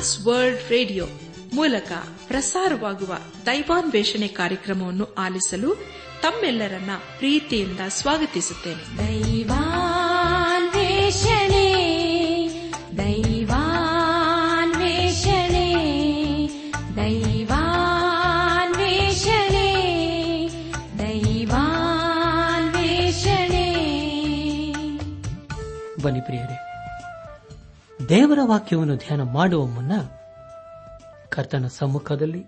Trans World radio ಮೂಲಕ ಪ್ರಸಾರವಾಗುವ ದೈವಾನ್ವೇಷಣೆ ಕಾರ್ಯಕ್ರಮವನ್ನು ಆಲಿಸಲು ತಮ್ಮೆಲ್ಲರನ್ನ ಪ್ರೀತಿಯಿಂದ ಸ್ವಾಗತಿಸುತ್ತೇನೆ. ದೈವಾನ್ವೇಷಣೆ ದೈವಾನ್ವೇಷಣೆ ದೈವಾನ್ವೇಷಣೆ ದೈವಾನ್ವೇಷಣೆ. ಬನ್ನಿ ಪ್ರಿಯರೇ ದೇವರ ವಾಕ್ಯವನ್ನು ಧ್ಯಾನ ಮಾಡುವ ಮುನ್ನ ಕರ್ತನ ಸಮ್ಮುಖದಲ್ಲಿ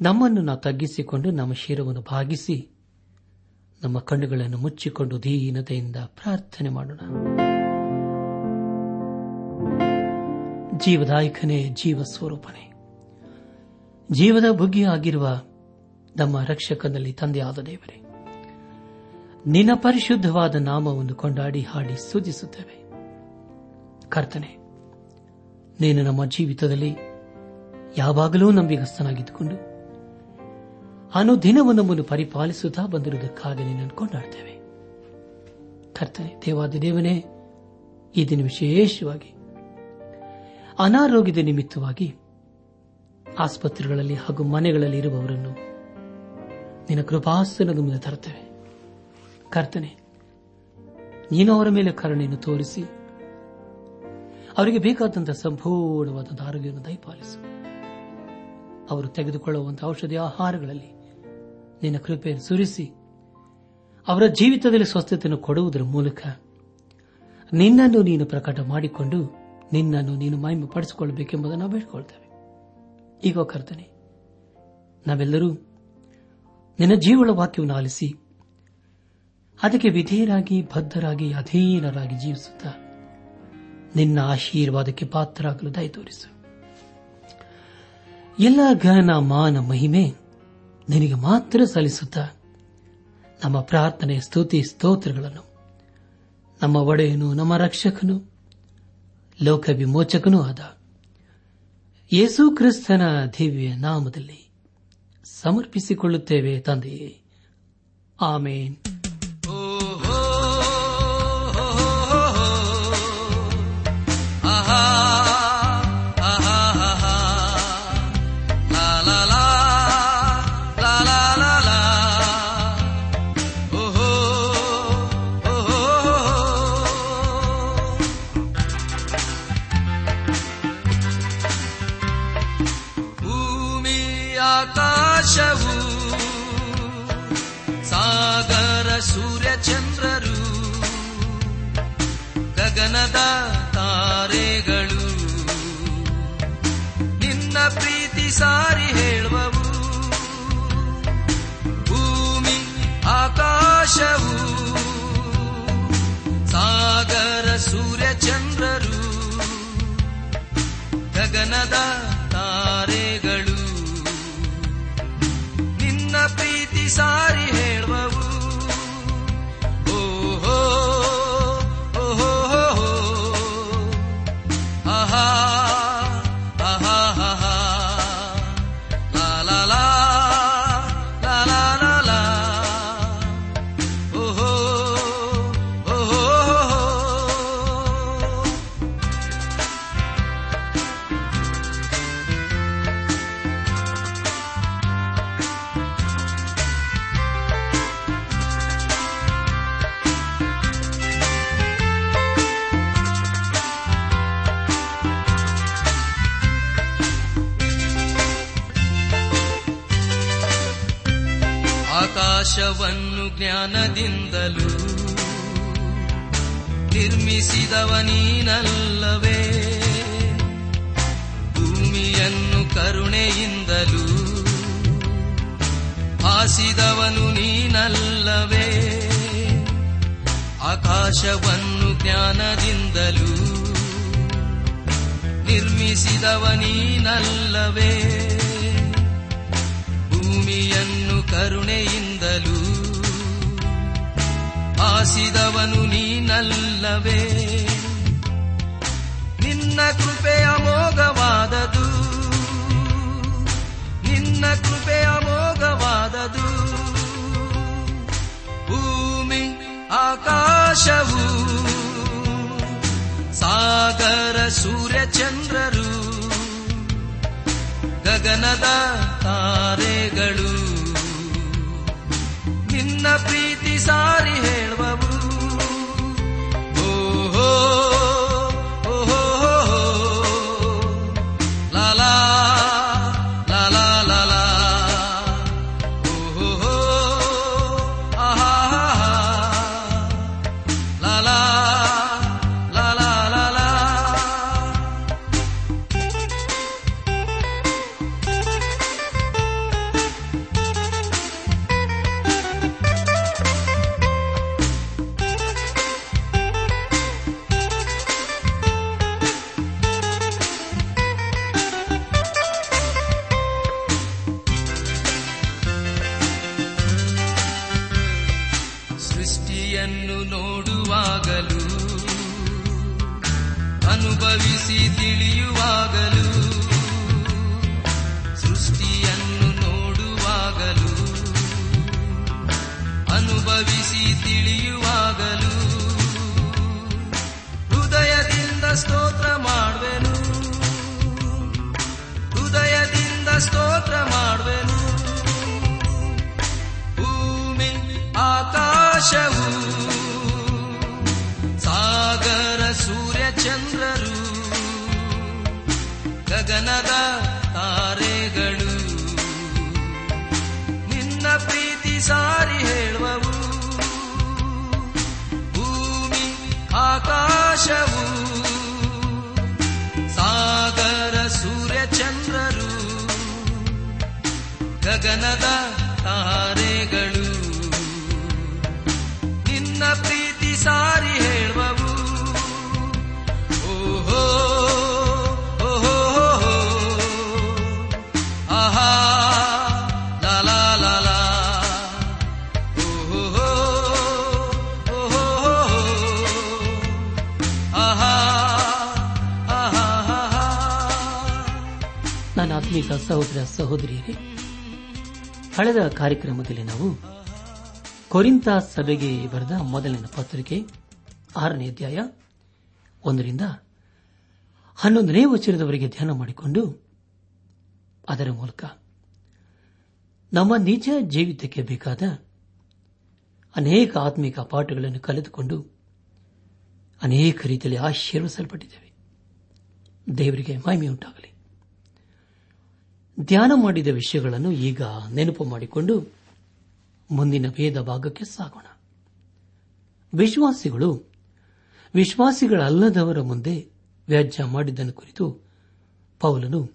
ನಮ್ಮನ್ನು ನಾವು ತಗ್ಗಿಸಿಕೊಂಡು ನಮ್ಮ ಶಿರವನ್ನು ಭಾಗಿಸಿ ನಮ್ಮ ಕಣ್ಣುಗಳನ್ನು ಮುಚ್ಚಿಕೊಂಡು ದೀನತೆಯಿಂದ ಪ್ರಾರ್ಥನೆ ಮಾಡೋಣ. ಜೀವದಾಯಕನೇ ಜೀವ ಸ್ವರೂಪನೇ, ಜೀವದ ಬುಗ್ಗಿಯಾಗಿರುವ ನಮ್ಮ ರಕ್ಷಕನಲ್ಲಿ ತಂದೆಯಾದ ದೇವರೇ, ನಿನ್ನ ಪರಿಶುದ್ಧವಾದ ನಾಮವನ್ನು ಕೊಂಡಾಡಿ ಹಾಡಿ ಸ್ತುತಿಸುತ್ತೇವೆ ಕರ್ತನೆ, ನೀನು ನಮ್ಮ ಜೀವಿತದಲ್ಲಿ ಯಾವಾಗಲೂ ನಂಬಿಗಸ್ತನಾಗಿದ್ದುಕೊಂಡು, ಅನುದಿನವೂ ನಮ್ಮನ್ನು ಪರಿಪಾಲಿಸುತ್ತಾ ಬಂದಿರುವುದಕ್ಕಾಗಿ ನಿನ್ನನ್ನು ಕೊಂಡಾಡ್ತೇವೆ. ಕರ್ತನೆ, ದೇವಾದಿ ದೇವನೇ, ಈ ದಿನ ವಿಶೇಷವಾಗಿ ಅನಾರೋಗ್ಯದ ನಿಮಿತ್ತವಾಗಿ ಆಸ್ಪತ್ರೆಗಳಲ್ಲಿ ಹಾಗೂ ಮನೆಗಳಲ್ಲಿ ಇರುವವರನ್ನು ನಿನ್ನ ಕೃಪಾಸನದ ಮುಂದೆ ತರುತ್ತೇವೆ. ಕರ್ತನೆ, ನೀನು ಅವರ ಮೇಲೆ ಕರುಣೆಯನ್ನು ತೋರಿಸಿ ಅವರಿಗೆ ಬೇಕಾದಂತಹ ಸಂಪೂರ್ಣವಾದ ಆರೋಗ್ಯವನ್ನು ದಯಪಾಲಿಸು. ಅವರು ತೆಗೆದುಕೊಳ್ಳುವಂತಹ ಔಷಧಿ ಆಹಾರಗಳಲ್ಲಿ ನಿನ್ನ ಕೃಪೆಯನ್ನು ಸುರಿಸಿ, ಅವರ ಜೀವಿತದಲ್ಲಿ ಸ್ವಸ್ಥತೆಯನ್ನು ಕೊಡುವುದರ ಮೂಲಕ ನಿನ್ನನ್ನು ನೀನು ಪ್ರಕಟ ಮಾಡಿಕೊಂಡು ನಿನ್ನನ್ನು ನೀನು ಮಹಿಮೆ ಪಡಿಸಿಕೊಳ್ಳಬೇಕೆಂಬುದನ್ನು ನಾವು ಬೇಡಿಕೊಳ್ತೇವೆ. ಈಗ ಕರ್ತನೆ, ನಾವೆಲ್ಲರೂ ನಿನ್ನ ಜೀವಳ ವಾಕ್ಯವನ್ನು ಆಲಿಸಿ, ಅದಕ್ಕೆ ವಿಧೇಯರಾಗಿ, ಬದ್ಧರಾಗಿ, ಅಧೀನರಾಗಿ ಜೀವಿಸುತ್ತಾ ನಿನ್ನ ಆಶೀರ್ವಾದಕ್ಕೆ ಪಾತ್ರರಾಗಲು ದಯ ತೋರಿಸು. ಎಲ್ಲ ಘನ ಮಾನ ಮಹಿಮೆ ನಿನಗೆ ಮಾತ್ರ ಸಲ್ಲಿಸುತ್ತ ನಮ್ಮ ಪ್ರಾರ್ಥನೆ ಸ್ತುತಿ ಸ್ತೋತ್ರಗಳನ್ನು, ನಮ್ಮ ಒಡೆಯನು, ನಮ್ಮ ರಕ್ಷಕನು ಲೋಕ ವಿಮೋಚಕನೂ ಆದ ಯೇಸು ಕ್ರಿಸ್ತನ ದಿವ್ಯ ನಾಮದಲ್ಲಿ ಸಮರ್ಪಿಸಿಕೊಳ್ಳುತ್ತೇವೆ ತಂದೆಯೇ. ಆಮೇನ್. ಆಕಾಶವು ಸಾಗರ ಸೂರ್ಯ ಚಂದ್ರರು, ಗಗನದ ತಾರೆಗಳು. ನಿನ್ನ ಪ್ರೀತಿ ಸಾರಿ ಹೇಳುವವು. ಭೂಮಿ, ಆಕಾಶವು ಸಾಗರ ಸೂರ್ಯ ಚಂದ್ರರು, ಗಗನದ ಆಕಾಶವನ್ನು ಜ್ಞಾನದಿಂದಲೂ ನಿರ್ಮಿಸಿದವ ನೀನಲ್ಲವೇ. ಭೂಮಿಯನ್ನು ಕರುಣೆಯಿಂದಲೂ ಹಾಸಿದವನು ನೀನಲ್ಲವೇ. ಆಕಾಶವನ್ನು ಜ್ಞಾನದಿಂದಲೂ ನಿರ್ಮಿಸಿದವ ನೀನಲ್ಲವೇ. ಭೂಮಿಯನ್ನು ಕರುಣೆಯಿಂದಲೂ ಆಸಿದವನು ನೀನಲ್ಲವೇ. ನಿನ್ನ ಕೃಪೆ ಅಮೋಘವಾದದು ನಿನ್ನ ಕೃಪೆ ಅಮೋಘವಾದದು ಭೂಮಿ, ಆಕಾಶವು, ಸಾಗರ, ಸೂರ್ಯ, ಚಂದ್ರರು, ಗಗನದ ತಾರೆಗಳು ನಿನ್ನ ಪ್ರೀತಿ ಸಾರಿ ಸಹೋದರ ಸಹೋದರಿಯರೇ, ಕಳೆದ ಕಾರ್ಯಕ್ರಮದಲ್ಲಿ ನಾವು ಕೊರಿಂತ ಸಭೆಗೆ ಬರೆದ ಮೊದಲಿನ ಪತ್ರಿಕೆ ಆರನೇ ಅಧ್ಯಾಯ ಒಂದರಿಂದ ಹನ್ನೊಂದನೇ ವಚನದವರೆಗೆ ಧ್ಯಾನ ಮಾಡಿಕೊಂಡು ಅದರ ಮೂಲಕ ನಮ್ಮ ನಿಜ ಜೀವಿತಕ್ಕೆ ಬೇಕಾದ ಅನೇಕ ಆತ್ಮಿಕ ಪಾಠಗಳನ್ನು ಕಲಿತುಕೊಂಡು ಅನೇಕ ರೀತಿಯಲ್ಲಿ ಆಶೀರ್ವಿಸಲ್ಪಟ್ಟಿದ್ದೇವೆ ದೇವರಿಗೆ ಮಹಿಮೆಯುಂಟಾಗಲಿ. ಧ್ಯಾನ ಮಾಡಿದ ವಿಷಯಗಳನ್ನು ಈಗ ನೆನಪು ಮಾಡಿಕೊಂಡು ಮುಂದಿನ ಭೇದ ಭಾಗಕ್ಕೆ ಸಾಗೋಣ. ವಿಶ್ವಾಸಿಗಳು ವಿಶ್ವಾಸಿಗಳಲ್ಲದವರ ಮುಂದೆ ವ್ಯಾಜ್ಯ ಮಾಡಿದ್ದನ್ನು ಕುರಿತು ಪೌಲನು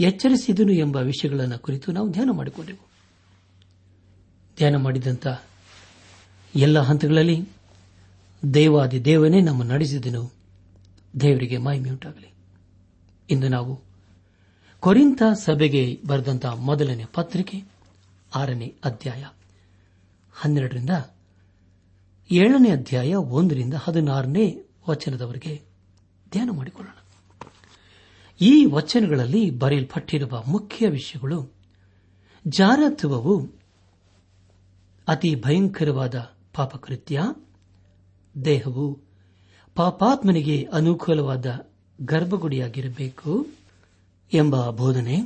ಎಚ್ಚರಿಸಿದನು ಎಂಬ ವಿಷಯಗಳನ್ನು ಕುರಿತು ನಾವು ಧ್ಯಾನ ಮಾಡಿಕೊಂಡೆವು. ಧ್ಯಾನ ಮಾಡಿದಂಥ ಎಲ್ಲ ಹಂತಗಳಲ್ಲಿ ದೇವಾದಿ ದೇವನೇ ನಮ್ಮ ನಡೆಸಿದನು. ದೇವರಿಗೆ ಮಹಿಮೆಯುಂಟಾಗಲಿ. ಇಂದು ನಾವು ಕೊರಿಂತ ಸಭೆಗೆ ಬರೆದಂತ ಮೊದಲನೇ ಪತ್ರಿಕೆ, ಆರನೇ ಅಧ್ಯಾಯ, ಹನ್ನೆರಡರಿಂದ ಏಳನೇ ಅಧ್ಯಾಯ ಒಂದರಿಂದ ಹದಿನಾರನೇ ವಚನದವರೆಗೆ ಧ್ಯಾನ ಮಾಡಿಕೊಳ್ಳೋಣ. ಈ ವಚನಗಳಲ್ಲಿ ಬರೆಯಲ್ಪಟ್ಟಿರುವ ಮುಖ್ಯ ವಿಷಯಗಳು ಜಾರತ್ವವು ಅತಿ ಭಯಂಕರವಾದ ಪಾಪಕೃತ್ಯ, ದೇಹವು ಪಾಪಾತ್ಮನಿಗೆ ಅನುಕೂಲವಾದ ಗರ್ಭಗುಡಿಯಾಗಿರಬೇಕು ಎಂಬ ಬೋಧನೆ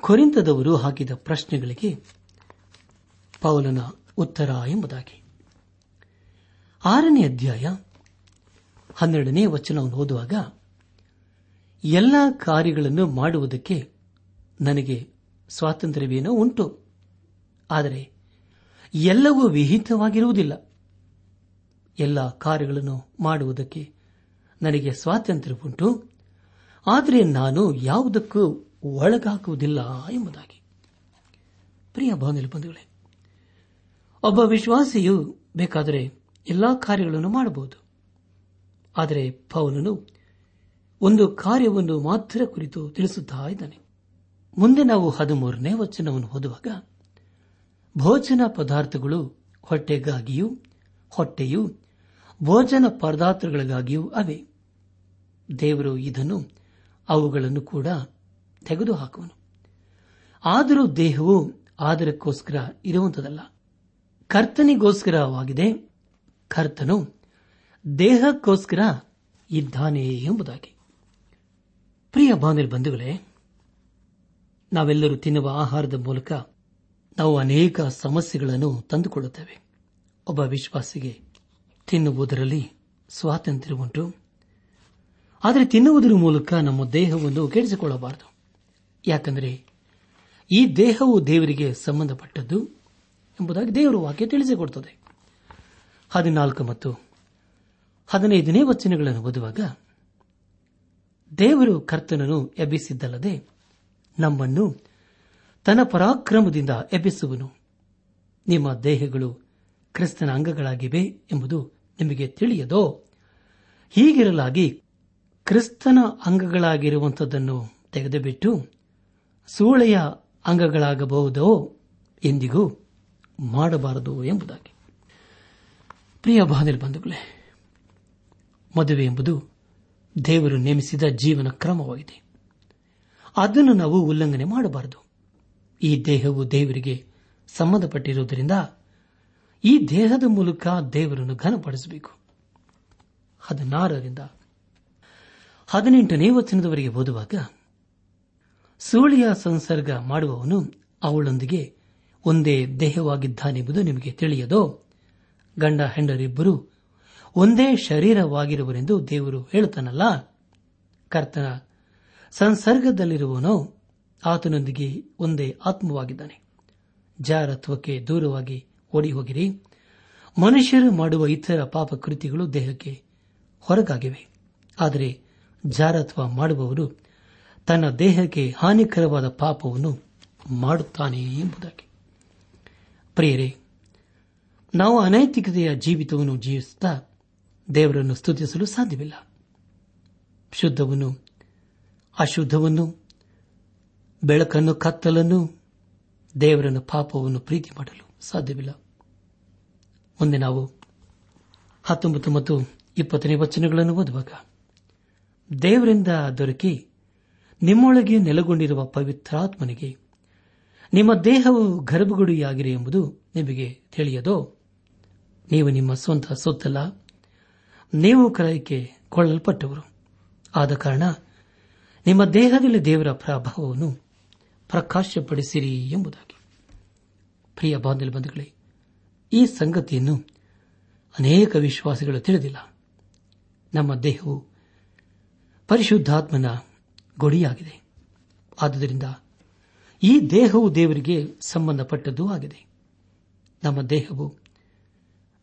ಕೊರಿಂತದವರು ಹಾಕಿದ ಪ್ರಶ್ನೆಗಳಿಗೆ ಪೌಲನ ಉತ್ತರ ಎಂಬುದಾಗಿ. ಆರನೇ ಅಧ್ಯಾಯ ಹನ್ನೆರಡನೇ ವಚನವನ್ನು ಓದುವಾಗ, ಎಲ್ಲ ಕಾರ್ಯಗಳನ್ನು ಮಾಡುವುದಕ್ಕೆ ನನಗೆ ಸ್ವಾತಂತ್ರ್ಯವೇನೋ ಉಂಟು, ಆದರೆ ಎಲ್ಲವೂ ವಿಹಿತವಾಗಿರುವುದಿಲ್ಲ. ಎಲ್ಲ ಕಾರ್ಯಗಳನ್ನು ಮಾಡುವುದಕ್ಕೆ ನನಗೆ ಸ್ವಾತಂತ್ರ್ಯವುಂಟು ಆದರೆ ನಾನು ಯಾವುದಕ್ಕೂ ಒಳಗಾಗುವುದಿಲ್ಲ ಎಂಬುದಾಗಿ. ಪ್ರಿಯ ಬಂಧುಗಳೇ, ಒಬ್ಬ ವಿಶ್ವಾಸಿಯು ಬೇಕಾದರೆ ಎಲ್ಲಾ ಕಾರ್ಯಗಳನ್ನು ಮಾಡಬಹುದು. ಆದರೆ ಪೌಲನು ಒಂದು ಕಾರ್ಯವನ್ನು ಮಾತ್ರ ಕುರಿತು ತಿಳಿಸುತ್ತಾ ಇದ್ದಾನೆ. ಮುಂದೆ ನಾವು ಹದಿಮೂರನೇ ವಚನವನ್ನು ಓದುವಾಗ, ಭೋಜನ ಪದಾರ್ಥಗಳು ಹೊಟ್ಟೆಗಾಗಿಯೂ ಹೊಟ್ಟೆಯು ಭೋಜನ ಪದಾರ್ಥಗಳಿಗಾಗಿಯೂ ಅವೆ. ದೇವರು ಇದನ್ನು ಅವುಗಳನ್ನು ಕೂಡ ತೆಗೆದುಹಾಕುವನು. ಆದರೂ ದೇಹವು ಆದರಕ್ಕೋಸ್ಕರ ಇರುವಂತದಲ್ಲ ಕರ್ತನಿಗೋಸ್ಕರವಾಗಿದೆ. ಕರ್ತನು ದೇಹಕ್ಕೋಸ್ಕರ ಇದ್ದಾನೆ ಎಂಬುದಾಗಿ. ಪ್ರಿಯ ಬಾಂಧವ ಬಂಧುಗಳೇ, ನಾವೆಲ್ಲರೂ ತಿನ್ನುವ ಆಹಾರದ ಮೂಲಕ ನಾವು ಅನೇಕ ಸಮಸ್ಯೆಗಳನ್ನು ತಂದುಕೊಳ್ಳುತ್ತೇವೆ ಒಬ್ಬ ವಿಶ್ವಾಸಿಗೆ ತಿನ್ನುವುದರಲ್ಲಿ ಸ್ವಾತಂತ್ರ್ಯ ಉಂಟು ಆದರೆ ತಿನ್ನುವುದರ ಮೂಲಕ ನಮ್ಮ ದೇಹವನ್ನು ಕೆಡಿಸಿಕೊಳ್ಳಬಾರದು. ಯಾಕಂದರೆ ಈ ದೇಹವು ದೇವರಿಗೆ ಸಂಬಂಧಪಟ್ಟದ್ದು ಎಂಬುದಾಗಿ ದೇವರು ವಾಕ್ಯ ತಿಳಿಸಿಕೊಡುತ್ತದೆ ಹದಿನಾಲ್ಕು ಮತ್ತು ಹದಿನೈದನೇ ವಚನಗಳನ್ನು ಓದುವಾಗ, ದೇವರು ಕರ್ತನನ್ನು ಎಬ್ಬಿಸಿದ್ದಲ್ಲದೆ ನಮ್ಮನ್ನು ತನ್ನ ಪರಾಕ್ರಮದಿಂದ ಎಬ್ಬಿಸುವನು. ನಿಮ್ಮ ದೇಹಗಳು ಕ್ರಿಸ್ತನ ಅಂಗಗಳಾಗಿವೆ ಎಂಬುದು ನಿಮಗೆ ತಿಳಿಯದೋ? ಹೀಗಿರಲಾಗಿ ಕ್ರಿಸ್ತನ ಅಂಗಗಳಾಗಿರುವಂಥದ್ದನ್ನು ತೆಗೆದುಬಿಟ್ಟು ಸೂಳೆಯ ಅಂಗಗಳಾಗಬಹುದೋ ಎಂದಿಗೂ ಮಾಡಬಾರದು ಎಂಬುದಾಗಿ. ಪ್ರಿಯ ಬಾಧಿಲ್ ಬಂಧುಗಳೇ, ಮದುವೆ ಎಂಬುದು ದೇವರು ನೇಮಿಸಿದ ಜೀವನ ಕ್ರಮವಾಗಿದೆ. ಅದನ್ನು ನಾವು ಉಲ್ಲಂಘನೆ ಮಾಡಬಾರದು. ಈ ದೇಹವು ದೇವರಿಗೆ ಸಂಬಂಧಪಟ್ಟಿರುವುದರಿಂದ ಈ ದೇಹದ ಮೂಲಕ ದೇವರನ್ನು ಘನಪಡಿಸಬೇಕು. ಹದಿನಾರರಿಂದ ಹದಿನೆಂಟನೇ ವಚನದವರೆಗೆ ಓದುವಾಗ ಸೂಳಿಯ ಸಂಸರ್ಗ ಮಾಡುವವನು ಅವಳೊಂದಿಗೆ ಒಂದೇ ದೇಹವಾಗಿದ್ದಾನೆಂಬುದು ನಿಮಗೆ ತಿಳಿಯದೋ? ಗಂಡ ಹೆಂಡರಿಬ್ಬರು ಒಂದೇ ಶರೀರವಾಗಿರುವರೆಂದು ದೇವರು ಹೇಳುತ್ತಾನಲ್ಲ? ಕರ್ತನ ಸಂಸರ್ಗದಲ್ಲಿರುವವನು ಆತನೊಂದಿಗೆ ಒಂದೇ ಆತ್ಮವಾಗಿದ್ದಾನೆ. ಜಾರತ್ವಕ್ಕೆ ದೂರವಾಗಿ ಓಡಿ ಹೋಗಿರಿ ಮನುಷ್ಯರು ಮಾಡುವ ಇತರ ಪಾಪ ಕೃತಿಗಳು ದೇಹಕ್ಕೆ ಹೊರಗಾಗಿವೆ. ಆದರೆ ಜಾರತ್ವ ಮಾಡುವವರು ತನ್ನ ದೇಹಕ್ಕೆ ಹಾನಿಕರವಾದ ಪಾಪವನ್ನು ಮಾಡುತ್ತಾನೆ ಎಂಬುದಾಗಿ. ಪ್ರಿಯರೇ, ನಾವು ಅನೈತಿಕತೆಯ ಜೀವಿತವನ್ನು ಜೀವಿಸುತ್ತಾ ದೇವರನ್ನು ಸ್ತುತಿಸಲು ಸಾಧ್ಯವಿಲ್ಲ. ಶುದ್ಧವನ್ನು, ಅಶುದ್ಧವನ್ನು, ಬೆಳಕನ್ನು ಕತ್ತಲನ್ನು, ದೇವರನ್ನು ಪಾಪವನ್ನು ಪ್ರೀತಿ ಮಾಡಲು ಸಾಧ್ಯವಿಲ್ಲ. ಮುಂದೆ ನಾವು ಹತ್ತೊಂಬತ್ತು ಮತ್ತು ಇಪ್ಪತ್ತನೇ ವಚನಗಳನ್ನು ಓದುವಾಗ ದೇವರಿಂದ ದೊರಕಿ ನಿಮ್ಮೊಳಗೆ ನೆಲೆಗೊಂಡಿರುವ ಪವಿತ್ರಾತ್ಮನಿಗೆ ನಿಮ್ಮ ದೇಹವು ಗರ್ಭಗುಡಿಯಾಗಿರಿ ಎಂಬುದು ನಿಮಗೆ ತಿಳಿಯದೋ? ನೀವು ನಿಮ್ಮ ಸ್ವಂತ ಸೊತ್ತಲ್ಲ, ನೀವು ಕ್ರಯಕ್ಕೆ ಕೊಳ್ಳಲ್ಪಟ್ಟವರು. ಆದ ಕಾರಣ ನಿಮ್ಮ ದೇಹದಲ್ಲಿ ದೇವರ ಪ್ರಭಾವವನ್ನು ಪ್ರಕಾಶಪಡಿಸಿರಿ ಎಂಬುದಾಗಿ. ಪ್ರಿಯ ಬಾಂಧವ್ಯ ಈ ಸಂಗತಿಯನ್ನು ಅನೇಕ ವಿಶ್ವಾಸಿಗಳು ತಿಳಿದಿಲ್ಲ. ನಮ್ಮ ದೇಹವು ಪರಿಶುದ್ಧಾತ್ಮನ ಗೊಡಿಯಾಗಿದೆ. ಆದುದರಿಂದ ಈ ದೇಹವು ದೇವರಿಗೆ ಸಂಬಂಧಪಟ್ಟದ್ದೂ ಆಗಿದೆ. ನಮ್ಮ ದೇಹವು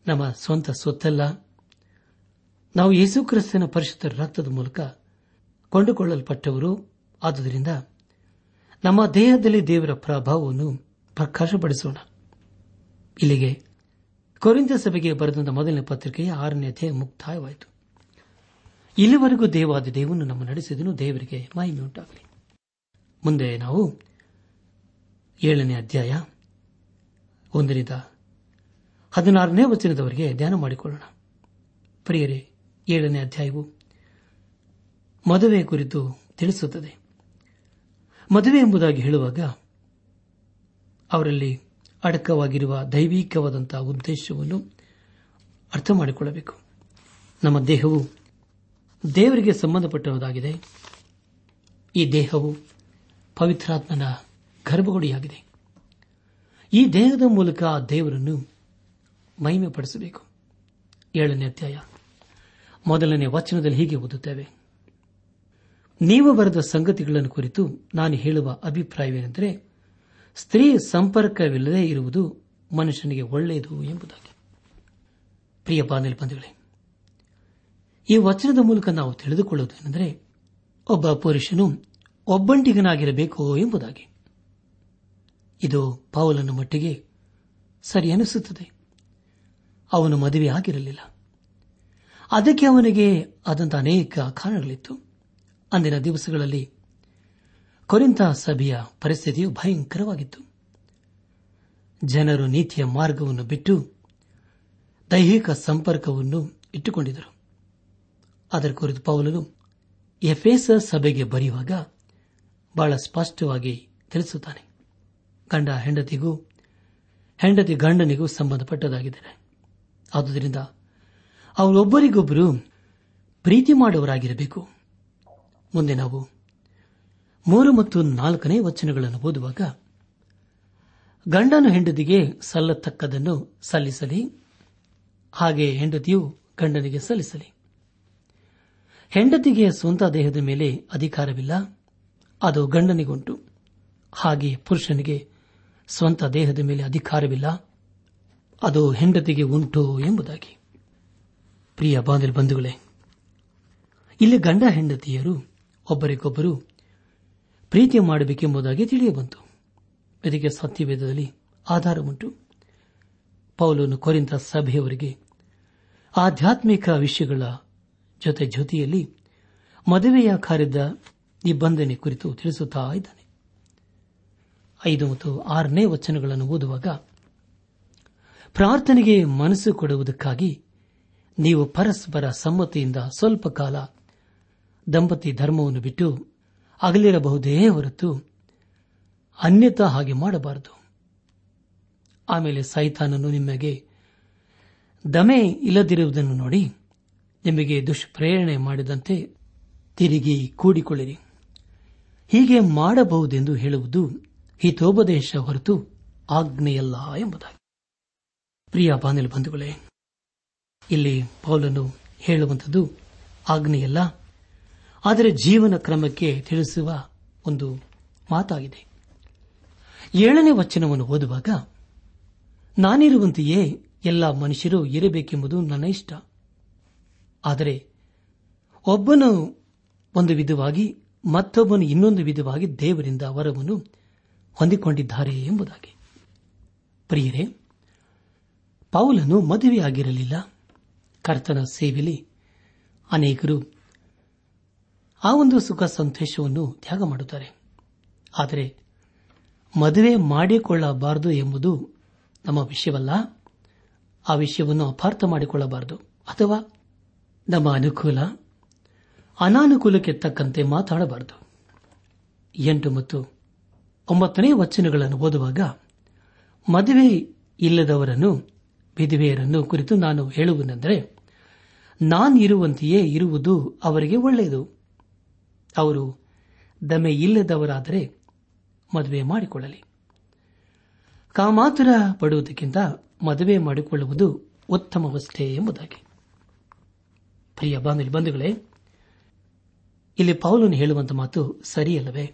ನಮ್ಮ ಸ್ವಂತ ಸ್ವತ್ತಲ್ಲ. ನಾವು ಯೇಸುಕ್ರಿಸ್ತನ ಪರಿಶುದ್ಧ ರಕ್ತದ ಮೂಲಕ ಕೊಂಡುಕೊಳ್ಳಲ್ಪಟ್ಟವರು. ಆದುದರಿಂದ ನಮ್ಮ ದೇಹದಲ್ಲಿ ದೇವರ ಪ್ರಭಾವವನ್ನು ಪ್ರಕಾಶಪಡಿಸೋಣ. ಇಲ್ಲಿಗೆ ಕೊರಿಂದ ಸಭೆಗೆ ಬರೆದಂತ ಮೊದಲನೇ ಪತ್ರಿಕೆಯ ಆರನೇ ಅಧ್ಯಾಯ ಮುಕ್ತಾಯವಾಯಿತು. ಇಲ್ಲಿವರೆಗೂ ದೇವಾದ ದೇವನು ನಮ್ಮ ನಡೆಸಿದನು, ದೇವರಿಗೆ ಮಹಿಮೆ ಉಂಟಾಗಲಿ. ಮುಂದೆ ನಾವು ಏಳನೇ ಅಧ್ಯಾಯ ಒಂದರಿಂದ ಹದಿನಾರನೇ ವಚನದವರೆಗೆ ಧ್ಯಾನ ಮಾಡಿಕೊಳ್ಳೋಣ. ಪ್ರಿಯರೇ, ಏಳನೇ ಅಧ್ಯಾಯವು ಮದುವೆ ಕುರಿತು ತಿಳಿಸುತ್ತದೆ. ಮದುವೆ ಎಂಬುದಾಗಿ ಹೇಳುವಾಗ ಅವರಲ್ಲಿ ಅಡಕವಾಗಿರುವ ದೈವಿಕವಾದಂತಹ ಉದ್ದೇಶವನ್ನು ಅರ್ಥ ಮಾಡಿಕೊಳ್ಳಬೇಕು. ನಮ್ಮ ದೇಹವು ದೇವರಿಗೆ ಸಂಬಂಧಪಟ್ಟವುದಾಗಿದೆ ಈ ದೇಹವು ಪವಿತ್ರಾತ್ಮನ ಗರ್ಭಗುಡಿಯಾಗಿದೆ. ಈ ದೇಹದ ಮೂಲಕ ಆ ದೇವರನ್ನು ಮಹಿಮೆಪಡಿಸಬೇಕು. ಏಳನೇ ಅಧ್ಯಾಯ. ಮೊದಲನೇ ವಚನದಲ್ಲಿ ಹೀಗೆ ಓದುತ್ತೇವೆ. ನೀವು ಬರೆದ ಸಂಗತಿಗಳನ್ನು ಕುರಿತು ನಾನು ಹೇಳುವ ಅಭಿಪ್ರಾಯವೇನೆಂದರೆ, ಸ್ತ್ರೀ ಸಂಪರ್ಕವಿಲ್ಲದೆ ಇರುವುದು ಮನುಷ್ಯನಿಗೆ ಒಳ್ಳೆಯದು ಎಂಬುದಾಗಿ. ಪ್ರಿಯ ಬಂಧುಗಳೇ ಈ ವಚನದ ಮೂಲಕ ನಾವು ತಿಳಿದುಕೊಳ್ಳುವುದೇನೆಂದರೆ ಒಬ್ಬ ಪುರುಷನು ಒಬ್ಬಂಟಿಗನಾಗಿರಬೇಕು ಎಂಬುದಾಗಿ. ಇದು ಪೌಲನ ಮಟ್ಟಿಗೆ ಸರಿ ಅನಿಸುತ್ತದೆ. ಅವನು ಮದುವೆ ಆಗಿರಲಿಲ್ಲ. ಅದಕ್ಕೆ ಅವನಿಗೆ ಆದಂಥ ಅನೇಕ ಕಾರಣಗಳಿತ್ತು. ಅಂದಿನ ದಿವಸಗಳಲ್ಲಿ ಕೊರಿಂತ ಸಭೆಯ ಪರಿಸ್ಥಿತಿಯು ಭಯಂಕರವಾಗಿತ್ತು. ಜನರು ನೀತಿಯ ಮಾರ್ಗವನ್ನು ಬಿಟ್ಟು ದೈಹಿಕ ಸಂಪರ್ಕವನ್ನು ಇಟ್ಟುಕೊಂಡಿದ್ದರು. ಅದರ ಕುರಿತು ಪೌಲನು ಎಫೇಸ ಸಭೆಗೆ ಬರೆಯುವಾಗ ಬಹಳ ಸ್ಪಷ್ಟವಾಗಿ ತಿಳಿಸುತ್ತಾನೆ. ಗಂಡ ಹೆಂಡತಿಗೂ, ಹೆಂಡತಿ ಗಂಡನಿಗೂ ಸಂಬಂಧಪಟ್ಟದಾಗಿದ್ದಾರೆ ಆದುದರಿಂದ ಅವರೊಬ್ಬರಿಗೊಬ್ಬರು ಪ್ರೀತಿ ಮಾಡುವರಾಗಿರಬೇಕು ಮುಂದೆ ನಾವು ಮೂರು ಮತ್ತು ನಾಲ್ಕನೇ ವಚನಗಳನ್ನು ಓದುವಾಗ, ಗಂಡನು ಹೆಂಡತಿಗೆ ಸಲ್ಲತಕ್ಕದನ್ನು ಸಲ್ಲಿಸಲಿ, ಹಾಗೆ ಹೆಂಡತಿಯು ಗಂಡನಿಗೆ ಸಲ್ಲಿಸಲಿ. ಹೆಂಡತಿಗೆ ಸ್ವಂತ ದೇಹದ ಮೇಲೆ ಅಧಿಕಾರವಿಲ್ಲ. ಅದು ಗಂಡನಿಗುಂಟು. ಹಾಗೆ ಪುರುಷನಿಗೆ ಸ್ವಂತ ದೇಹದ ಮೇಲೆ ಅಧಿಕಾರವಿಲ್ಲ. ಅದು ಹೆಂಡತಿಗೆ ಉಂಟು ಎಂಬುದಾಗಿ. ಪ್ರಿಯ ಬಂಧುಗಳೇ, ಇಲ್ಲಿ ಗಂಡ ಹೆಂಡತಿಯರು ಒಬ್ಬರಿಗೊಬ್ಬರು ಪ್ರೀತಿ ಮಾಡಬೇಕೆಂಬುದಾಗಿ ತಿಳಿಯಬಂತು ಇದಕ್ಕೆ ಸತ್ಯವೇದದಲ್ಲಿ ಆಧಾರ ಉಂಟು. ಪೌಲನು ಕೊರಿಂದ ಸಭೆಯವರಿಗೆ ಆಧ್ಯಾತ್ಮಿಕ ವಿಷಯಗಳ ಜೊತೆ ಜೊತೆಯಲ್ಲಿ ಮದುವೆಯ ಕಾರ್ಯದ ನಿಬಂಧನೆ ಕುರಿತು ತಿಳಿಸುತ್ತಾ ಇದ್ದಾನೆ. ಐದು ಮತ್ತು ಆರನೇ ವಚನಗಳನ್ನು ಓದುವಾಗ, ಪ್ರಾರ್ಥನೆಗೆ ಮನಸ್ಸು ಕೊಡುವುದಕ್ಕಾಗಿ ನೀವು ಪರಸ್ಪರ ಸಮ್ಮತಿಯಿಂದ ಸ್ವಲ್ಪ ಕಾಲ ದಂಪತಿ ಧರ್ಮವನ್ನು ಬಿಟ್ಟು ಅಗಲಿರಬಹುದೇ ಹೊರತು ಅನ್ಯತಾ ಹಾಗೆ ಮಾಡಬಾರದು. ಆಮೇಲೆ ಸೈತಾನನು ನಿಮಗೆ ದಮೆ ಇಲ್ಲದಿರುವುದನ್ನು ನೋಡಿ ನಿಮಗೆ ದುಷ್ಪ್ರೇರಣೆ ಮಾಡಿದಂತೆ ತಿರುಗಿ ಕೂಡಿಕೊಳ್ಳಿರಿ. ಹೀಗೆ ಮಾಡಬಹುದೆಂದು ಹೇಳುವುದು ಹಿತೋಪದೇಶ ಹೊರತು ಆಜ್ಞೆಯಲ್ಲ ಎಂಬುದಾಗಿ. ಪ್ರಿಯ ಬಾನಿಲ್ ಬಂಧುಗಳೇ, ಇಲ್ಲಿ ಪೌಲನು ಹೇಳುವಂಥದ್ದು ಆಜ್ಞೆಯಲ್ಲ, ಆದರೆ ಜೀವನ ಕ್ರಮಕ್ಕೆ ತಿಳಿಸುವ ಒಂದು ಮಾತಾಗಿದೆ. ಏಳನೇ ವಚನವನ್ನು ಓದುವಾಗ, ನಾನಿರುವಂತೆಯೇ ಎಲ್ಲ ಮನುಷ್ಯರು ಇರಬೇಕೆಂಬುದು ನನ್ನ ಇಷ್ಟ. ಆದರೆ ಒಬ್ಬನು ಒಂದು ವಿಧವಾಗಿ, ಮತ್ತೊಬ್ಬನು ಇನ್ನೊಂದು ವಿಧವಾಗಿ ದೇವರಿಂದ ವರವನ್ನು ಹೊಂದಿಕೊಂಡಿದ್ದಾರೆ ಎಂಬುದಾಗಿ. ಪ್ರಿಯರೇ, ಪೌಲನು ಮದುವೆಯಾಗಿರಲಿಲ್ಲ. ಕರ್ತನ ಸೇವೆಯಲ್ಲಿ ಅನೇಕರು ಆ ಒಂದು ಸುಖ ಸಂತೋಷವನ್ನು ತ್ಯಾಗ ಮಾಡುತ್ತಾರೆ. ಆದರೆ ಮದುವೆ ಮಾಡಿಕೊಳ್ಳಬಾರದು ಎಂಬುದು ನಮ್ಮ ವಿಷಯವಲ್ಲ. ಆ ವಿಷಯವನ್ನು ಅಪಾರ್ಥ ಮಾಡಿಕೊಳ್ಳಬಾರದು. ಅಥವಾ ನಮ್ಮ ಅನುಕೂಲ ಅನಾನುಕೂಲಕ್ಕೆ ತಕ್ಕಂತೆ ಮಾತಾಡಬಾರದು. ಎಂಟು ಮತ್ತು ಒಂಬತ್ತನೇ ವಚನಗಳನ್ನು ಓದುವಾಗ, ಮದುವೆ ಇಲ್ಲದವರನ್ನು, ವಿಧವೆಯರನ್ನು ಕುರಿತು ನಾನು ಹೇಳುವುದೆಂದರೆ ನಾನಿರುವಂತೆಯೇ ಇರುವುದು ಅವರಿಗೆ ಒಳ್ಳೆಯದು. ಅವರು ದಮೆ ಇಲ್ಲದವರಾದರೆ ಮದುವೆ ಮಾಡಿಕೊಳ್ಳಲಿ. ಕಾಮಾತುರ ಪಡುವುದಕ್ಕಿಂತ ಮದುವೆ ಮಾಡಿಕೊಳ್ಳುವುದು ಉತ್ತಮವಷ್ಟೇ ಎಂಬುದಾಗಿ. ಪ್ರಿಯ ಬಾಂಧವ್ಯ ಬಂಧುಗಳೇ, ಇಲ್ಲಿ ಪೌಲನು ಹೇಳುವಂತ ಮಾತು ಸರಿಯಲ್ಲವೇ?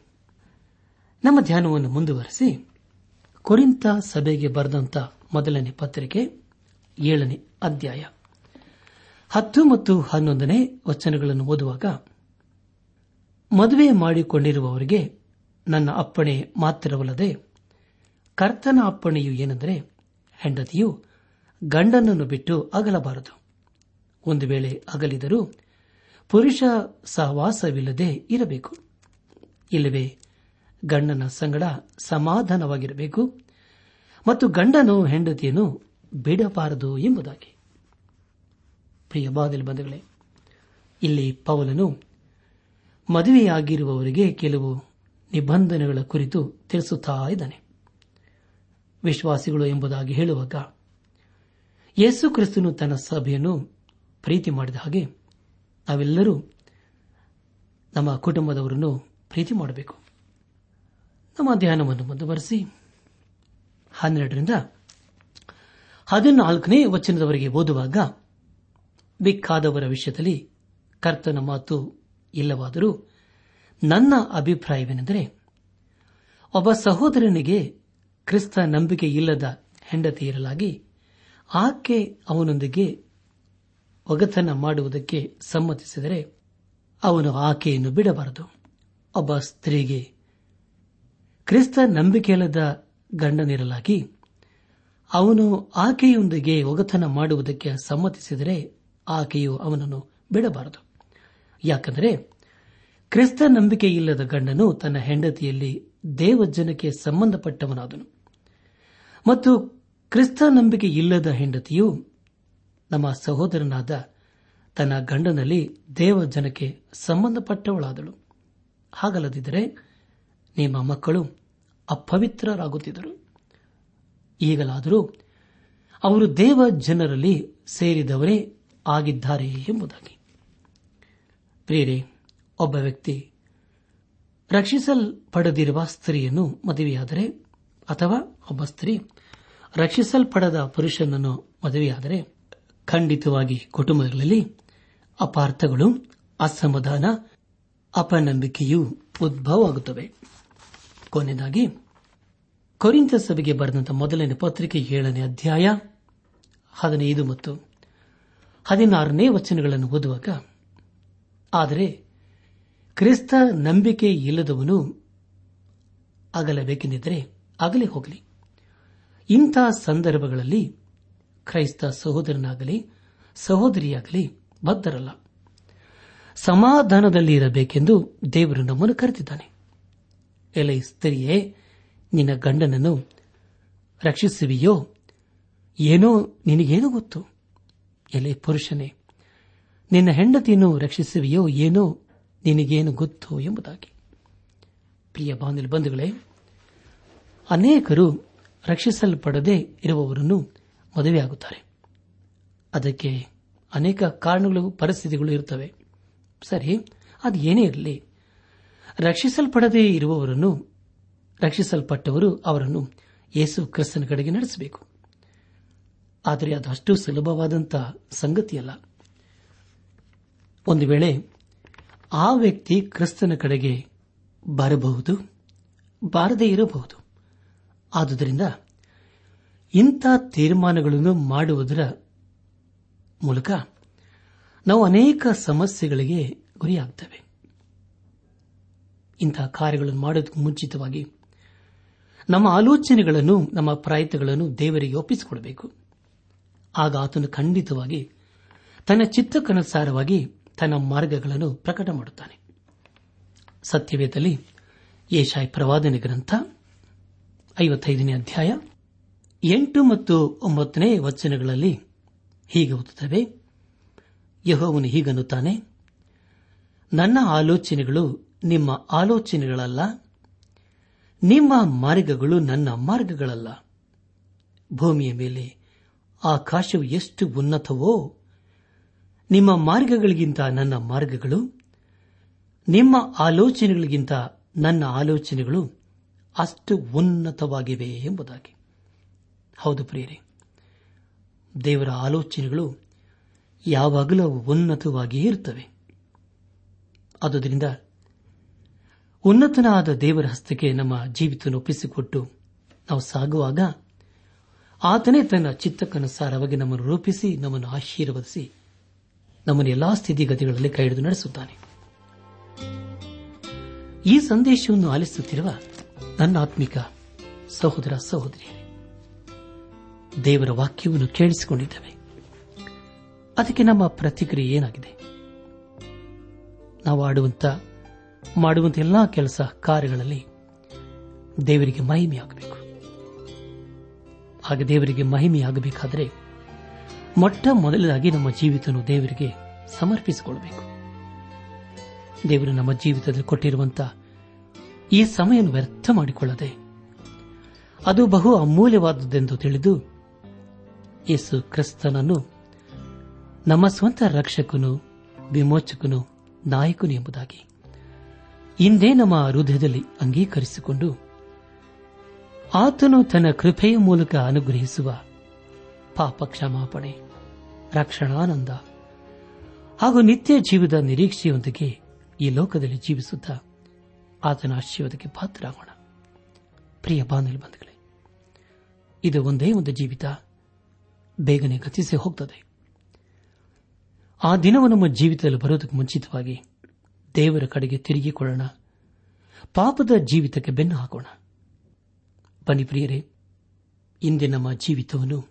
ನಮ್ಮ ಧ್ಯಾನವನ್ನು ಮುಂದುವರೆಸಿ ಕೊರಿಂತ ಸಭೆಗೆ ಬರೆದಂತ ಮೊದಲನೇ ಪತ್ರಿಕೆ ಏಳನೇ ಅಧ್ಯಾಯ. ಹತ್ತು ಮತ್ತು ಹನ್ನೊಂದನೇ ವಚನಗಳನ್ನು ಓದುವಾಗ, ಮದುವೆ ಮಾಡಿಕೊಂಡಿರುವವರಿಗೆ ನನ್ನ ಅಪ್ಪಣೆ ಮಾತ್ರವಲ್ಲದೆ, ಕರ್ತನ ಅಪ್ಪಣೆಯು ಏನೆಂದರೆ, ಹೆಂಡತಿಯು ಗಂಡನನ್ನು ಬಿಟ್ಟು ಅಗಲಬಾರದು. ಒಂದು ವೇಳೆ ಅಗಲಿದರೂ ಪುರುಷ ಸಹವಾಸವಿಲ್ಲದೆ ಇರಬೇಕು. ಇಲ್ಲವೇ, ಗಂಡನ ಸಂಗಡ ಸಮಾಧಾನವಾಗಿರಬೇಕು ಮತ್ತು ಗಂಡನು ಹೆಂಡತಿಯನ್ನು ಬಿಡಬಾರದು ಎಂಬುದಾಗಿ. ಬಂಧುಗಳೇ, ಇಲ್ಲಿ ಪೌಲನು ಮದುವೆಯಾಗಿರುವವರಿಗೆ ಕೆಲವು ನಿಬಂಧನೆಗಳ ಕುರಿತು ತಿಳಿಸುತ್ತಾ ಇದ್ದಾನೆ. ವಿಶ್ವಾಸಿಗಳು ಎಂಬುದಾಗಿ ಹೇಳುವಾಗ, ಯೇಸು ಕ್ರಿಸ್ತನು ತನ್ನ ಸಭೆಯನ್ನು ಪ್ರೀತಿ ಮಾಡಿದ ಹಾಗೆ ನಾವೆಲ್ಲರೂ ನಮ್ಮ ಕುಟುಂಬದವರನ್ನು ಪ್ರೀತಿ ಮಾಡಬೇಕು. ನಮ್ಮ ಧ್ಯಾನವನ್ನು ಮುಂದುವರೆಸಿ ಹನ್ನೆರಡರಿಂದ ಹದಿನಾಲ್ಕನೇ ವಚನದವರೆಗೆ ಓದುವಾಗ ಬಿಕ್ಕಾದವರ ವಿಷಯದಲ್ಲಿ ಕರ್ತನ ಮಾತು ಇಲ್ಲವಾದರೂ ನನ್ನ ಅಭಿಪ್ರಾಯವೇನೆಂದರೆ, ಒಬ್ಬ ಸಹೋದರನಿಗೆ ಕ್ರಿಸ್ತ ನಂಬಿಕೆ ಇಲ್ಲದ ಹೆಂಡತಿ ಇರಲಾಗಿ ಆಕೆ ಅವನೊಂದಿಗೆ ಒಗತನ ಮಾಡುವುದಕ್ಕೆ ಸಮ್ಮತಿಸಿದರೆ ಅವನು ಆಕೆಯನ್ನು ಬಿಡಬಾರದು. ಒಬ್ಬ ಸ್ತ್ರೀಗೆ ಕ್ರಿಸ್ತ ನಂಬಿಕೆಯಿಲ್ಲದ ಗಂಡನಿರಲಾಗಿ ಅವನು ಆಕೆಯೊಂದಿಗೆ ಒಗತನ ಮಾಡುವುದಕ್ಕೆ ಸಮ್ಮತಿಸಿದರೆ ಆಕೆಯು ಅವನನ್ನು ಬಿಡಬಾರದು. ಯಾಕೆಂದರೆ ಕ್ರಿಸ್ತ ನಂಬಿಕೆ ಇಲ್ಲದ ಗಂಡನು ತನ್ನ ಹೆಂಡತಿಯಲ್ಲಿ ದೇವಜ್ಜನಕ್ಕೆ ಸಂಬಂಧಪಟ್ಟವನಾದನು. ಮತ್ತು ಕ್ರಿಸ್ತ ನಂಬಿಕೆ ಇಲ್ಲದ ಹೆಂಡತಿಯು ನಮ್ಮ ಸಹೋದರನಾದ ತನ್ನ ಗಂಡನಲ್ಲಿ ದೇವ ಜನಕ್ಕೆ ಸಂಬಂಧಪಟ್ಟವಳಾದಳು. ಹಾಗಲ್ಲದಿದ್ದರೆ ನಿಮ್ಮ ಮಕ್ಕಳು ಅಪವಿತ್ರರಾಗುತ್ತಿದ್ದರು. ಈಗಲಾದರೂ ಅವರು ದೇವ ಜನರಲ್ಲಿ ಸೇರಿದವರೇ ಆಗಿದ್ದಾರೆ ಎಂಬುದಾಗಿ. ಪ್ರಿಯರೇ, ಒಬ್ಬ ವ್ಯಕ್ತಿ ರಕ್ಷಿಸಲ್ಪಡದಿರುವ ಸ್ತ್ರೀಯನ್ನು ಮದುವೆಯಾದರೆ ಅಥವಾ ಒಬ್ಬ ಸ್ತ್ರೀ ರಕ್ಷಿಸಲ್ಪಡದ ಪುರುಷನನ್ನು ಮದುವೆಯಾದರೆ ಖಂಡಿತವಾಗಿ ಕುಟುಂಬಗಳಲ್ಲಿ ಅಪಾರ್ಥಗಳು, ಅಸಮಾಧಾನ, ಅಪನಂಬಿಕೆಯು ಉದ್ಭವವಾಗುತ್ತವೆ. ಕೊನೆಯದಾಗಿ ಕೊರಿಂತ ಸಭೆಗೆ ಬರೆದಂತಹ ಮೊದಲನೇ ಪತ್ರಿಕೆ ಏಳನೇ ಅಧ್ಯಾಯ ಹದಿನೈದು ಮತ್ತು ಹದಿನಾರನೇ ವಚನಗಳನ್ನು ಓದುವಾಗ, ಆದರೆ ಕ್ರಿಸ್ತ ನಂಬಿಕೆ ಇಲ್ಲದವನು ಅಗಲಬೇಕೆಂದಿದ್ದರೆ ಅಗಲೇ ಹೋಗಲಿ. ಇಂಥ ಸಂದರ್ಭಗಳಲ್ಲಿ ಕ್ರೈಸ್ತ ಸಹೋದರನಾಗಲಿ, ಸಹೋದರಿಯಾಗಲಿ ಬದ್ಧರಲ್ಲ. ಸಮಾಧಾನದಲ್ಲಿ ಇರಬೇಕೆಂದು ದೇವರು ನಮ್ಮನ್ನು ಕರೆದಿದ್ದಾನೆ. ಎಲೆ ಸ್ತ್ರೀಯೇ, ನಿನ್ನ ಗಂಡನನ್ನು ರಕ್ಷಿಸುವಿಯೋ? ಏನೋ ನಿನಗೇನು ಗೊತ್ತು? ಎಲೆ ಪುರುಷನೇ, ನಿನ್ನ ಹೆಂಡತಿಯನ್ನು ರಕ್ಷಿಸುವಿಯೋ ಏನೋ ನಿನಗೇನು ಗೊತ್ತು ಎಂಬುದಾಗಿ. ಪ್ರಿಯ ಬಾಂಧವ ಬಂಧುಗಳೇ, ಅನೇಕರು ರಕ್ಷಿಸಲ್ಪಡದೆ ಇರುವವರನ್ನು ಮದುವೆಯಾಗುತ್ತಾರೆ. ಅದಕ್ಕೆ ಅನೇಕ ಕಾರಣಗಳು ಪರಿಸ್ಥಿತಿಗಳು ಇರುತ್ತವೆ. ಸರಿ, ಅದು ಏನೇ ಇರಲಿ. ರಕ್ಷಿಸಲ್ಪಡದೇ ಇರುವವರನ್ನು, ರಕ್ಷಿಸಲ್ಪಟ್ಟವರು ಅವರನ್ನು ಯೇಸು ಕ್ರಿಸ್ತನ ಕಡೆಗೆ ನಡೆಸಬೇಕು. ಆದರೆ ಅದು ಅಷ್ಟು ಸುಲಭವಾದಂತಹ ಸಂಗತಿಯಲ್ಲ. ಒಂದು ವೇಳೆ ಆ ವ್ಯಕ್ತಿ ಕ್ರಿಸ್ತನ ಕಡೆಗೆ ಬರಬಹುದು, ಬಾರದೇ ಇರಬಹುದು. ಆದುದರಿಂದ ಇಂಥ ತೀರ್ಮಾನಗಳನ್ನು ಮಾಡುವುದರ ಮೂಲಕ ನಾವು ಅನೇಕ ಸಮಸ್ಯೆಗಳಿಗೆ ಗುರಿಯಾಗ್ತವೆ. ಇಂತಹ ಕಾರ್ಯಗಳನ್ನು ಮಾಡೋದಕ್ಕೂ ಮುಂಚಿತವಾಗಿ ನಮ್ಮ ಆಲೋಚನೆಗಳನ್ನು, ನಮ್ಮ ಪ್ರಯತ್ನಗಳನ್ನು ದೇವರಿಗೆ ಒಪ್ಪಿಸಿಕೊಡಬೇಕು. ಆಗ ಆತನು ಖಂಡಿತವಾಗಿ ತನ್ನ ಚಿತ್ತಕ್ಕನುಸಾರವಾಗಿ ತನ್ನ ಮಾರ್ಗಗಳನ್ನು ಪ್ರಕಟ ಮಾಡುತ್ತಾನೆ. ಸತ್ಯವೇದಲ್ಲಿ ಏಷಾಯ್ ಪ್ರವಾದನೆ ಗ್ರಂಥ ಐವತ್ತೈದನೇ ಅಧ್ಯಾಯ ಎಂಟು ಮತ್ತು ಒಂಬತ್ತನೇ ವಚನಗಳಲ್ಲಿ ಹೀಗೆ ಓದುತ್ತವೆ, ಯಹೋವನು ಹೀಗನ್ನುತ್ತಾನೆ, ನನ್ನ ಆಲೋಚನೆಗಳು ನಿಮ್ಮ ಆಲೋಚನೆಗಳಲ್ಲ, ನಿಮ್ಮ ಮಾರ್ಗಗಳು ನನ್ನ ಮಾರ್ಗಗಳಲ್ಲ. ಭೂಮಿಯ ಮೇಲೆ ಆಕಾಶವು ಎಷ್ಟು ಉನ್ನತವೋ, ನಿಮ್ಮ ಮಾರ್ಗಗಳಿಗಿಂತ ನನ್ನ ಮಾರ್ಗಗಳು, ನಿಮ್ಮ ಆಲೋಚನೆಗಳಿಗಿಂತ ನನ್ನ ಆಲೋಚನೆಗಳು ಅಷ್ಟು ಉನ್ನತವಾಗಿವೆ ಎಂಬುದಾಗಿ. ಹೌದು ಪ್ರಿಯರೇ. ದೇವರ ಆಲೋಚನೆಗಳು ಯಾವಾಗಲೂ ಉನ್ನತವಾಗಿಯೇ ಇರುತ್ತವೆ. ಆದುದರಿಂದ ಉನ್ನತನಾದ ದೇವರ ಹಸ್ತಕ್ಕೆ ನಮ್ಮ ಜೀವಿತವನ್ನು ಒಪ್ಪಿಸಿಕೊಟ್ಟು ನಾವು ಸಾಗುವಾಗ ಆತನೇ ತನ್ನ ಚಿತ್ತಕ್ಕನುಸಾರವಾಗಿ ನಮ್ಮನ್ನು ರೂಪಿಸಿ, ನಮ್ಮನ್ನು ಆಶೀರ್ವದಿಸಿ, ನಮ್ಮನ್ನು ಎಲ್ಲಾ ಸ್ಥಿತಿಗತಿಗಳಲ್ಲಿ ಕೈ ಹಿಡಿದು ನಡೆಸುತ್ತಾನೆ. ಈ ಸಂದೇಶವನ್ನು ಆಲಿಸುತ್ತಿರುವ ನನ್ನ ಆತ್ಮಿಕ ಸಹೋದರ ಸಹೋದರಿಯರೇ ದೇವರ ವಾಕ್ಯವನ್ನು ಕೇಳಿಸಿಕೊಂಡಿದ್ದೇವೆ. ಅದಕ್ಕೆ ನಮ್ಮ ಪ್ರತಿಕ್ರಿಯೆ ಏನಾಗಿದೆ? ನಾವು ಆಡುವಂತ, ಮಾಡುವಂತ ಎಲ್ಲಾ ಕೆಲಸ ಕಾರ್ಯಗಳಲ್ಲಿ ದೇವರಿಗೆ ಮಹಿಮೆಯಾಗಬೇಕು. ಹಾಗೆ ದೇವರಿಗೆ ಮಹಿಮೆಯಾಗಬೇಕಾದರೆ ಮೊಟ್ಟ ಮೊದಲಾಗಿ ನಮ್ಮ ಜೀವಿತವನ್ನು ದೇವರಿಗೆ ಸಮರ್ಪಿಸಿಕೊಳ್ಳಬೇಕು. ದೇವರು ನಮ್ಮ ಜೀವಿತದಲ್ಲಿ ಕೊಟ್ಟಿರುವಂತಹ ಈ ಸಮಯವನ್ನು ವ್ಯರ್ಥ ಮಾಡಿಕೊಳ್ಳದೆ ಅದು ಬಹು ಅಮೂಲ್ಯವಾದದ್ದೆಂದು ತಿಳಿದು ಯೇಸು ಕ್ರಿಸ್ತನನ್ನು ನಮ್ಮ ಸ್ವಂತ ರಕ್ಷಕನು, ವಿಮೋಚಕನು, ನಾಯಕನು ಎಂಬುದಾಗಿ ಇಂದೇ ನಮ್ಮ ಹೃದಯದಲ್ಲಿ ಅಂಗೀಕರಿಸಿಕೊಂಡು ಆತನು ತನ್ನ ಕೃಪೆಯ ಮೂಲಕ ಅನುಗ್ರಹಿಸುವ ಪಾಪ ಕ್ಷಮಾಪಣೆ ರಕ್ಷಣಾನಂದ ಹಾಗೂ ನಿತ್ಯ ಜೀವದ ನಿರೀಕ್ಷೆಯೊಂದಿಗೆ ಈ ಲೋಕದಲ್ಲಿ ಜೀವಿಸುತ್ತಾ ಆತನ ಆಶೀರ್ವಾದಕ್ಕೆ ಪಾತ್ರರಾಗೋಣ. ಪ್ರಿಯ ಬಾಂಧವೇ ಇದು ಒಂದೇ ಒಂದು ಜೀವಿತ. ಬೇಗನೆ ಗತಿಸಿ ಹೋಗ್ತದೆ. ಆ ದಿನವು ನಮ್ಮ ಜೀವಿತದಲ್ಲಿ ಬರುವುದಕ್ಕೆ ಮುಂಚಿತವಾಗಿ ದೇವರ ಕಡೆಗೆ ತಿರುಗಿಕೊಳ್ಳೋಣ. ಪಾಪದ ಜೀವಿತಕ್ಕೆ ಬೆನ್ನು ಹಾಕೋಣ. ಬನ್ನಿ ಪ್ರಿಯರೇ, ಇಂದೇ ನಮ್ಮ ಜೀವಿತವನ್ನು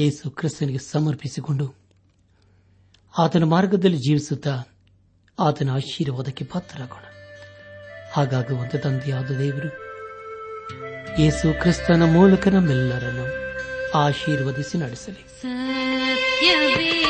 ಯೇಸು ಕ್ರಿಸ್ತನಿಗೆ ಸಮರ್ಪಿಸಿಕೊಂಡು ಆತನ ಮಾರ್ಗದಲ್ಲಿ ಜೀವಿಸುತ್ತಾ ಆತನ ಆಶೀರ್ವಾದಕ್ಕೆ ಪಾತ್ರರಾಗೋಣ. ಹಾಗಾಗುವಂತೆ ತಂದೆಯಾದ ದೇವರು ಯೇಸು ಕ್ರಿಸ್ತನ ಮೂಲಕ ನಮ್ಮೆಲ್ಲರನ್ನು ಆಶೀರ್ವದಿಸಿ ನಡೆಸಲಿ. ಸತ್ಯವೇ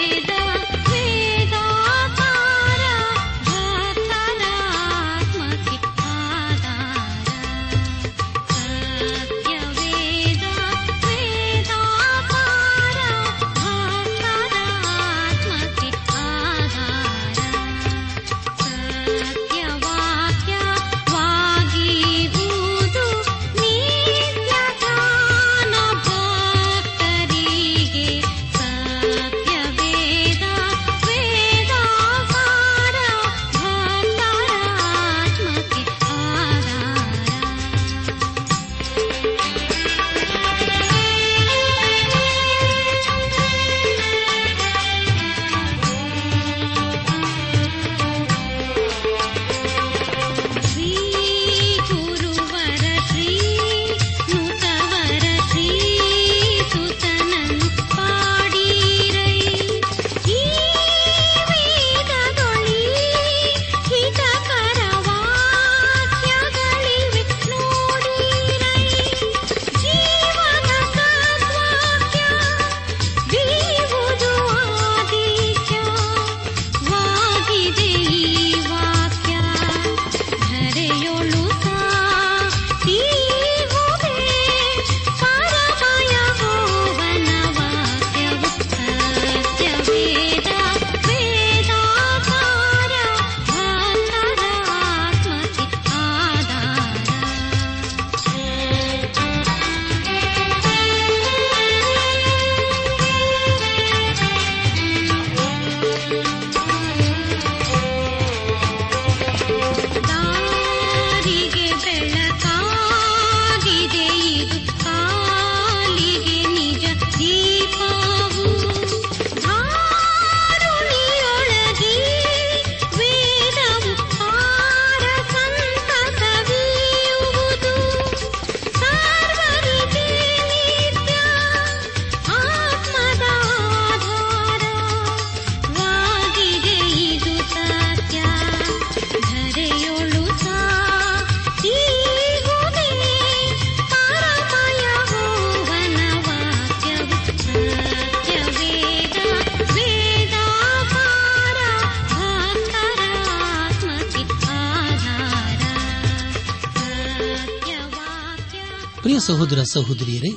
ಪ್ರಿಯ ಸಹೋದರ ಸಹೋದರಿಯರೇ,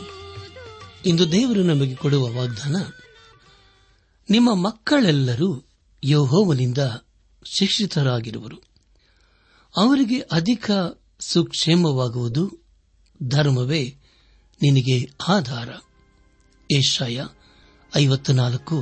ಇಂದು ದೇವರು ನಮಗೆ ಕೊಡುವ ವಾಗ್ದಾನ, ನಿಮ್ಮ ಮಕ್ಕಳೆಲ್ಲರೂ ಯಹೋವನಿಂದ ಶಿಕ್ಷಿತರಾಗಿರುವರು. ಅವರಿಗೆ ಅಧಿಕ ಸುಕ್ಷೇಮವಾಗುವುದು ಧರ್ಮವೇ ನಿನಗೆ ಆಧಾರ. ಏಷಾಯ ಐವತ್ತು ನಾಲ್ಕು